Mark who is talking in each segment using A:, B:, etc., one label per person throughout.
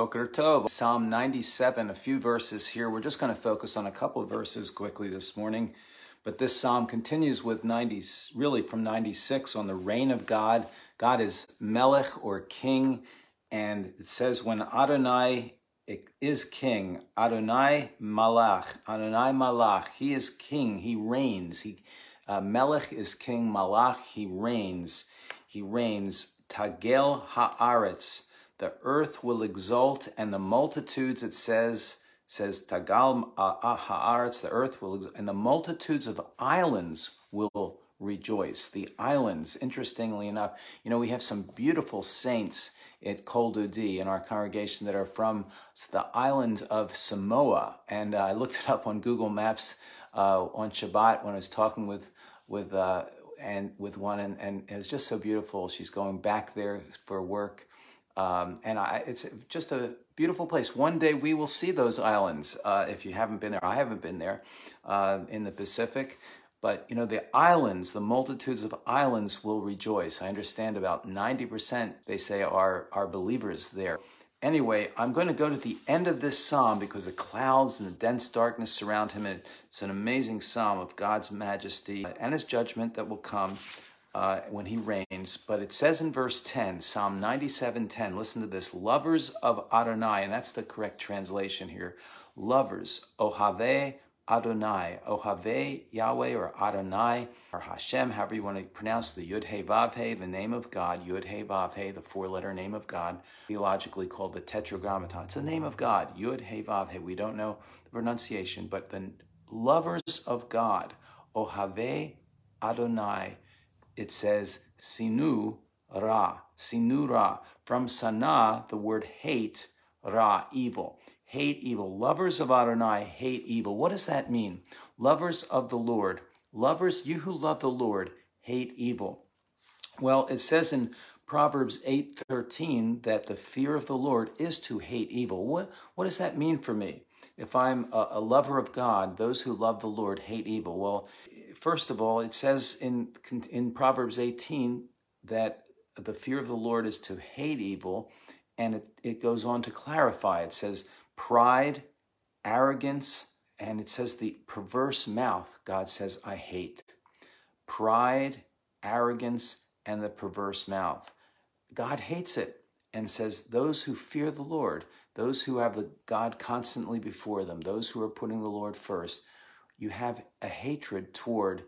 A: Boker Tov, Psalm 97, a few verses here. We're just going to focus on a couple of verses quickly this morning. But this psalm continues with 90, really from 96 on the reign of God. God is Melech or King. And it says, when Adonai is king, Adonai Malach, Adonai Malach, he is king, he reigns. He, uh, Melech is king, Malach, he reigns. He reigns. Tagel haaretz, the earth will exult, and the multitudes, it says, says Tagal uh, uh, haaretz, the earth will, and the multitudes of islands will rejoice. The islands, interestingly enough, you know, we have some beautiful saints at Kol Dodi in our congregation that are from the island of Samoa. And uh, I looked it up on Google Maps uh, on Shabbat when I was talking with, with, uh, and with one, and, and it's just so beautiful. She's going back there for work. Um, and I, it's just a beautiful place. One day we will see those islands. Uh, if you haven't been there, I haven't been there uh, in the Pacific. But you know, the islands, the multitudes of islands will rejoice. I understand about 90% they say are, are believers there. Anyway, I'm going to go to the end of this psalm because the clouds and the dense darkness surround him. And it's an amazing psalm of God's majesty and his judgment that will come uh, when he reigns. But it says in verse 10, Psalm 97:10, listen to this, lovers of Adonai, and that's the correct translation here. Lovers, Ohave Adonai, Ohave Yahweh or Adonai or Hashem, however you want to pronounce the Yud He Vav He, the name of God, Yud He Vav He, the four-letter name of God, theologically called the Tetragrammaton. It's the name of God, Yud He Vav He. We don't know the pronunciation, but the lovers of God, Ohave Adonai, it says Sinu Ra, Sinu Ra. From Sana, the word hate, Ra, evil hate evil. Lovers of Adonai hate evil. What does that mean? Lovers of the Lord. Lovers, you who love the Lord, hate evil. Well, it says in Proverbs 8:13 that the fear of the Lord is to hate evil. What, what does that mean for me? If I'm a, a lover of God, those who love the Lord hate evil. Well, first of all, it says in, in Proverbs 18 that the fear of the Lord is to hate evil, and it, it goes on to clarify. It says, pride, arrogance, and it says the perverse mouth, God says, I hate. Pride, arrogance, and the perverse mouth. God hates it and says, Those who fear the Lord, those who have the God constantly before them, those who are putting the Lord first, you have a hatred toward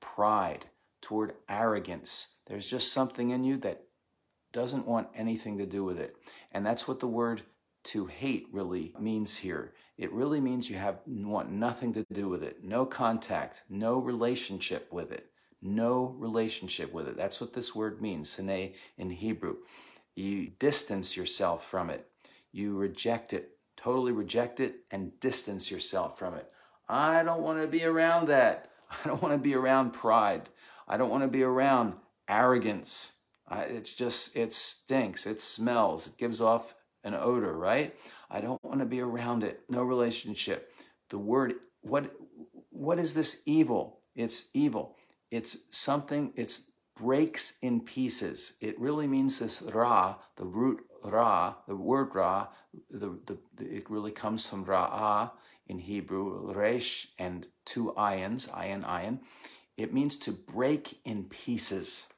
A: pride, toward arrogance. There's just something in you that doesn't want anything to do with it. And that's what the word to hate really means here. It really means you have want nothing to do with it, no contact, no relationship with it, no relationship with it. That's what this word means, sene in Hebrew. You distance yourself from it. You reject it, totally reject it, and distance yourself from it. I don't want to be around that. I don't want to be around pride. I don't want to be around arrogance. it's just, it stinks. It smells. It gives off an odor, right? I don't want to be around it. No relationship. The word, what, what is this evil? It's evil. It's something, it's breaks in pieces. It really means this ra, the root ra, the word ra, the, the, the it really comes from ra'ah in Hebrew, resh, and two ayins, ayin, ayin. It means to break in pieces,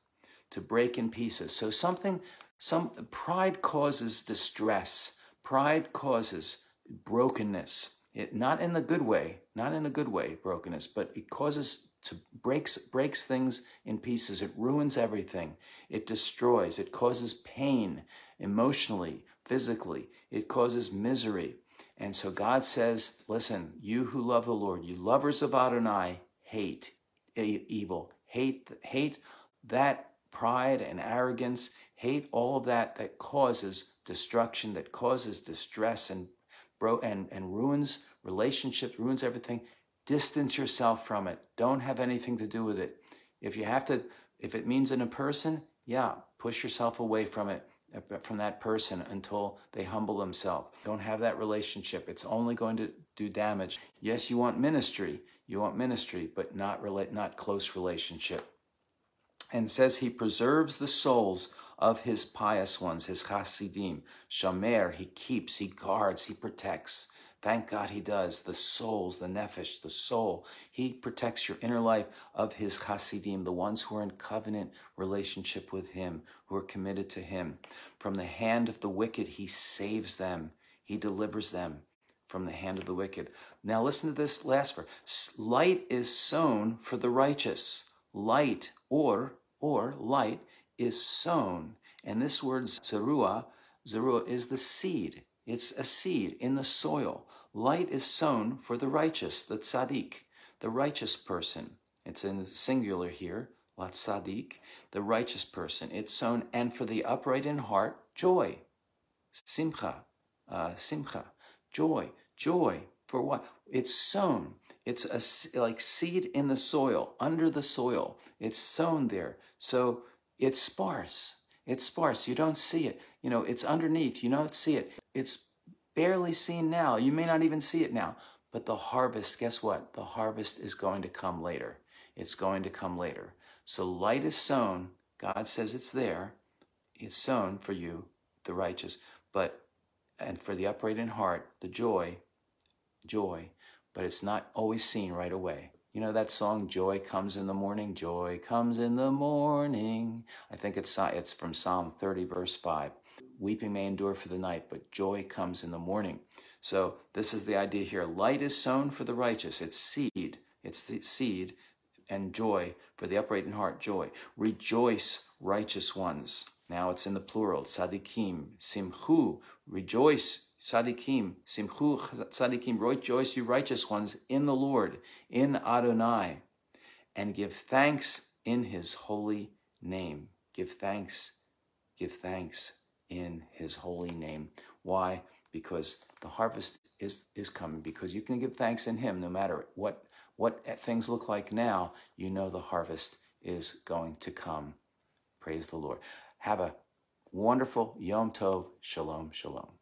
A: to break in pieces. So something some pride causes distress. Pride causes brokenness. It, not in the good way, not in a good way, brokenness, but it causes to breaks breaks things in pieces. It ruins everything. It destroys. It causes pain emotionally, physically. It causes misery. And so God says, listen, you who love the Lord, you lovers of Adonai, hate evil. Hate hate that pride and arrogance hate all of that that causes destruction, that causes distress and bro and, and ruins relationships, ruins everything. Distance yourself from it. Don't have anything to do with it. If you have to, if it means in a person, yeah, push yourself away from it, from that person until they humble themselves. Don't have that relationship. It's only going to do damage. Yes, you want ministry. You want ministry, but not relate, not close relationship. And says he preserves the souls of his pious ones, his chasidim. Shamer, he keeps, he guards, he protects. Thank God he does. The souls, the nefesh, the soul. He protects your inner life of his chasidim, the ones who are in covenant relationship with him, who are committed to him. From the hand of the wicked, he saves them. He delivers them from the hand of the wicked. Now listen to this last verse. Light is sown for the righteous. Light or or light is sown. And this word zerua, zerua is the seed. It's a seed in the soil. Light is sown for the righteous, the tzaddik, the righteous person. It's in singular here, la tzaddik, the righteous person. It's sown, and for the upright in heart, joy, simcha, uh, simcha, joy, joy. For what? It's sown. It's a, like seed in the soil, under the soil. It's sown there. So it's sparse. It's sparse. You don't see it. You know, it's underneath. You don't see it. It's barely seen now. You may not even see it now. But the harvest, guess what? The harvest is going to come later. It's going to come later. So light is sown. God says it's there. It's sown for you, the righteous. But, and for the upright in heart, the joy, joy. But it's not always seen right away. You know that song, Joy Comes in the Morning? Joy comes in the morning. I think it's, it's from Psalm 30, verse 5. Weeping may endure for the night, but joy comes in the morning. So this is the idea here. Light is sown for the righteous. It's seed. It's the seed and joy for the upright in heart, joy. Rejoice, righteous ones. Now it's in the plural. Tzadikim, simchu, rejoice, tzadikim, simchu tzadikim, rejoice you righteous ones in the Lord, in Adonai, and give thanks in his holy name. Give thanks, give thanks in his holy name. Why? Because the harvest is, is coming, because you can give thanks in him no matter what, what things look like now, you know the harvest is going to come. Praise the Lord. Have a wonderful Yom Tov. Shalom, shalom.